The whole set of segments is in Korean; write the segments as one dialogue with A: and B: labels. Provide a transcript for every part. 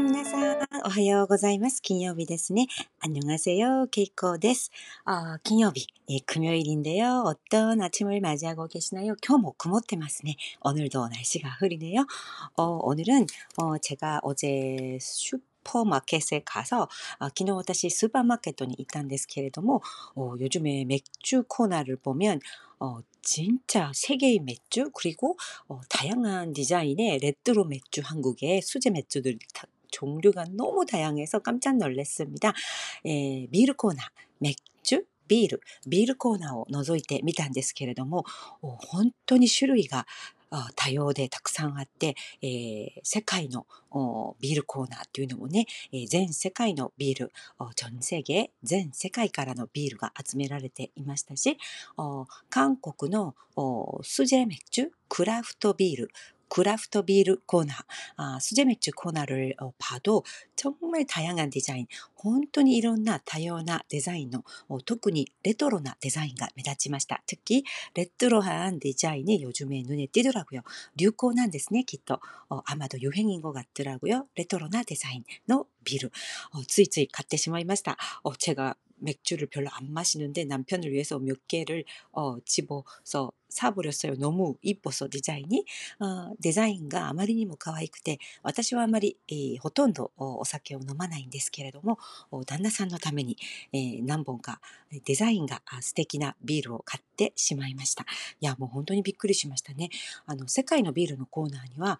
A: い、皆さん。おはようございます。金曜日ですね。안녕하세 요。 ケイコです。あ金曜日、えー、금요일인데 요。 어떤아침을맞이하고계시나 요?今日も曇ってますね。오늘도날씨가흐리네 요。 어, 오늘은 어, 제가어제슈 슈퍼마켓에 가서 아, 昨日私 슈퍼마켓에 있던 ですけれども 어, 요즘에 맥주 코너를 보면 어, 진짜 세계의 맥주 그리고 어, 다양한 디자인의 레트로 맥주 한국의 수제 맥주들 종류가 너무 다양해서 깜짝 놀랐습니다. 에, 미르 코너, 맥주, 비르, 비르 코너 を除いてみたんですけれども、本当に種類が多様でたくさんあって、えー、世界のビールコーナーというのもね、えー、全世界のビール、全世界、全世界からのビールが集められていましたし、韓国のスジェメクチュ、クラフトビール、 크라프트 비르 코너, 아, 수제 맥주 코너를 어, 봐도 정말 다양한 디자인, 本当にいろんな多様なデザインの 어, 特にレトロなデザインが目立ちました. 특히 레트로한 디자인이 요즘에 눈에 띄더라고요. 流行なんですね,きっと. 어, 아마도 유행인 것 같더라고요. 레트로나 디자인의 비르. 어, ついつい買ってしまいました. 어, 제가 맥주를 별로 안 마시는데 남편을 위해서 몇 개를 어, 집어서 사버렸어요. 너무 이뻐서 디자인이. 어, 디자인가 아마리니모 可愛くて私はあまり、えー、ほとんどお酒を飲まないんですけれども 어, 旦那さんのために、 에, 何本か 디자인가 素敵なビールを買ってしまいました。いやもう本当にびっくりしましたね。あの世界のビールのコーナーには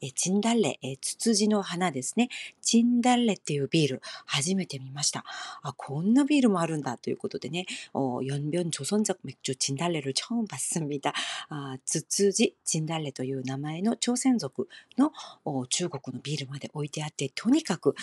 A: え、ジンダッレ、え、ツツジの花ですね。ジンダッレっていうビール、初めて見ました。あ、こんなビールもあるんだということでね、어 연변 조선적 맥주 진달래를 처음 봤습니다. 아, ツツジ 진달래 という名前の朝鮮族の 중국의 ビールまで置いてあって、とにかく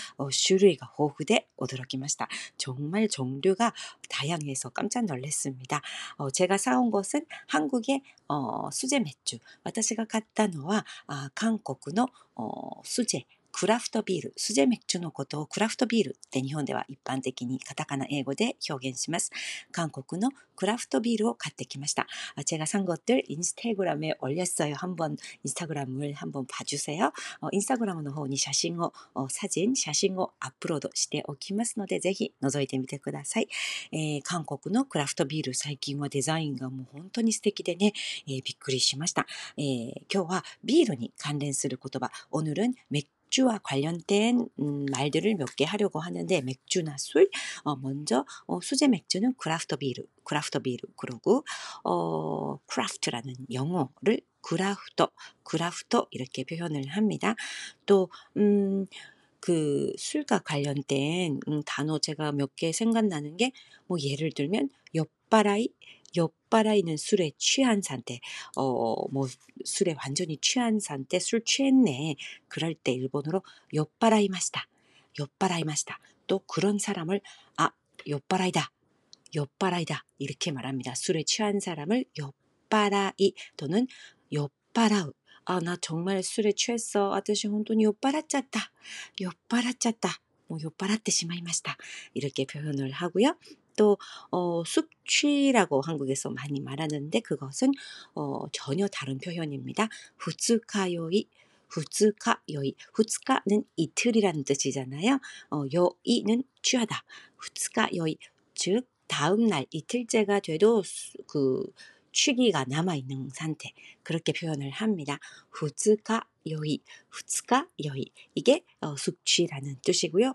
A: 種類が豊富で驚きました. 정말 종류가 다양해서 깜짝 놀랐습니다. 어, 제가 사온 것은 한국의 어, 수제 맥주. 私が買ったのは、あ韓国 の수제 クラフトビール、スジェメッチュのことをクラフトビールって日本では一般的にカタカナ英語で表現します。韓国のクラフトビールを買ってきました。제가산것들인스타그램에올렸어요한번인스타그램을한번봐주세요インスタグラムの方に写真を、サジン、写真をアップロードしておきますので、ぜひ覗いてみてください。えー、韓国のクラフトビール、最近はデザインがもう本当に素敵でね、えー、びっくりしました。えー、今日はビールに関連する言葉、오늘은 맥 주와 관련된 음, 말들을 몇 개 하려고 하는데 맥주나 술 어, 먼저 어, 수제 맥주는 クラフトビール クラフトビール 그러고 어, craft라는 영어를 クラフト クラフト 이렇게 표현을 합니다. 또 음, 그 술과 관련된 음, 단어 제가 몇 개 생각나는 게 뭐 예를 들면 옆바라이 酔っ払이는 술에 취한 상태, 어, 뭐, 술에 완전히 취한 상태, 술 취했네. 그럴 때 일본어로酔っ払いました.酔っ払いました. 또 그런 사람을, 아,酔っ払이다.酔っ払이다. 이렇게 말합니다. 술에 취한 사람을酔っ払い또는酔っ払う. 아, 나 정말 술에 취했어. 아저씨 혼돈이酔っ払っちゃった.酔っ払っちゃった. 뭐酔っ払ってしまいました. 이렇게 표현을 하고요. 또 어, 숙취라고 한국에서 많이 말하는데 그것은 어, 전혀 다른 표현입니다. 후츠카요이 후츠카요이 후츠카는 이틀이라는 뜻이잖아요. 어, 요이는 취하다. 후츠카요이 즉 다음 날 이틀째가 돼도 그 취기가 남아 있는 상태 그렇게 표현을 합니다. 후츠카 요이, 후츠카 요이 이게 어, 숙취라는 뜻이고요.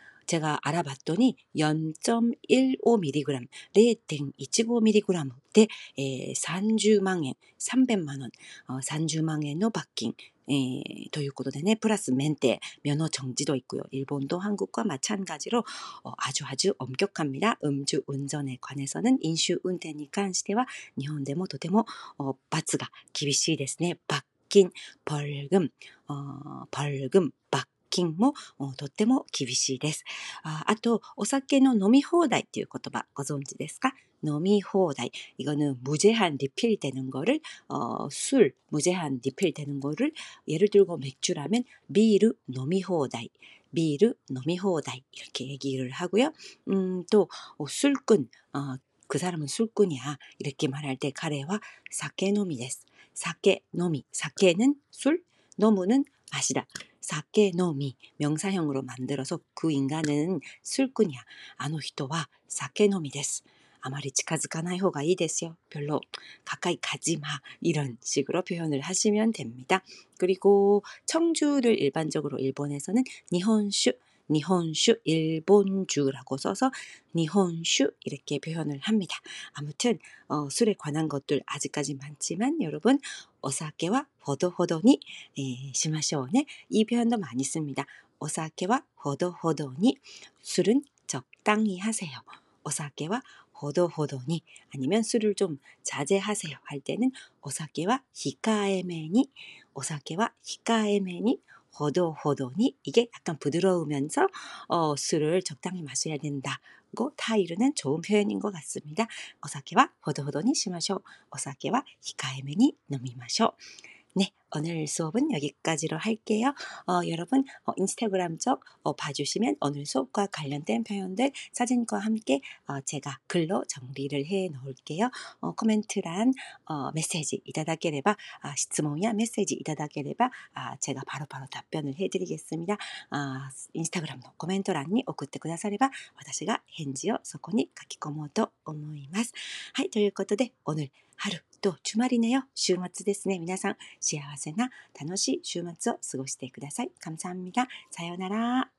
A: 제가 알아봤더니 0.15mg, 0.15mg で、えー、30万円、300万원、 30万円の罰金、えー、ということでね、プラス免停、면허정지도있고요 일본도 한국과 마찬가지로 어, 아주 아주 엄격합니다. 음주 운전에 관해서는 인슈 운전에 関しては 일본でも とても 어, 罰が 厳しいですね.罰金, 벌금, 어, 벌금, 罰 金もとっても厳しいです。ああと、お酒の飲み放題っていう言葉ご存知ですか飲み放題. 이거는 무제한 리필되는 거를 어, 술 무제한 리필되는 거를 예를 들고 맥주라면 비르 飲み放題. 비르 飲み放題 이렇게 얘기를 하고요. 음, 또 어, 술꾼 어, 그 사람은 술꾼이야 이렇게 말할 때 가래와 사케노미です. 사케노미 사케는 술, 노무는 마시다. 酒飲み 명사형으로 만들어서 그 인간은 술꾼이야. あの人は酒飲みです. あんまり近づかない方がいいですよ. 별로 가까이 가지 마. 이런 식으로 표현을 하시면 됩니다. 그리고 청주를 일반적으로 일본에서는 日本酒 日本酒 일본주라고 써서 니혼슈 이렇게 표현을 합니다. 아무튼 어, 술에 관한 것들 아직까지 많지만 여러분 오사케와 호도호도니 예, 시마쇼네 이 표현도 많이 씁니다. 오사케와 호도호도니 술은 적당히 하세요. 오사케와 호도호도니 아니면 술을 좀 자제하세요 할 때는 오사케와 히카에메니 오사케와 히카에메니 호도호도니 이게 약간 부드러우면서 어, 술을 적당히 마셔야 된다고 타이르는 좋은 표현인 것 같습니다. 오사케와 호도호도니 시마쇼 오사케와 히카에메니 노미마쇼 네, 오늘 수업은 여기까지로 할게요. 어, 여러분 어, 인스타그램 쪽 어, 봐주시면 오늘 수업과 관련된 표현들 사진과 함께 어, 제가 글로 정리를 해 놓을게요. 어, 코멘트란 어, 메시지 이다다게레바 아,質問야 메시지 이다다게레바 아, 제가 바로바로 바로 답변을 해드리겠습니다. 아, 인스타그램 의 코멘트란이 送ってくだされば私が返事をそこに書き込もうと思います。はい、ということで 오늘 春 と주말이네요週末ですね。皆さん幸せな楽しい週末を過ごしてください。감사합니다さようなら。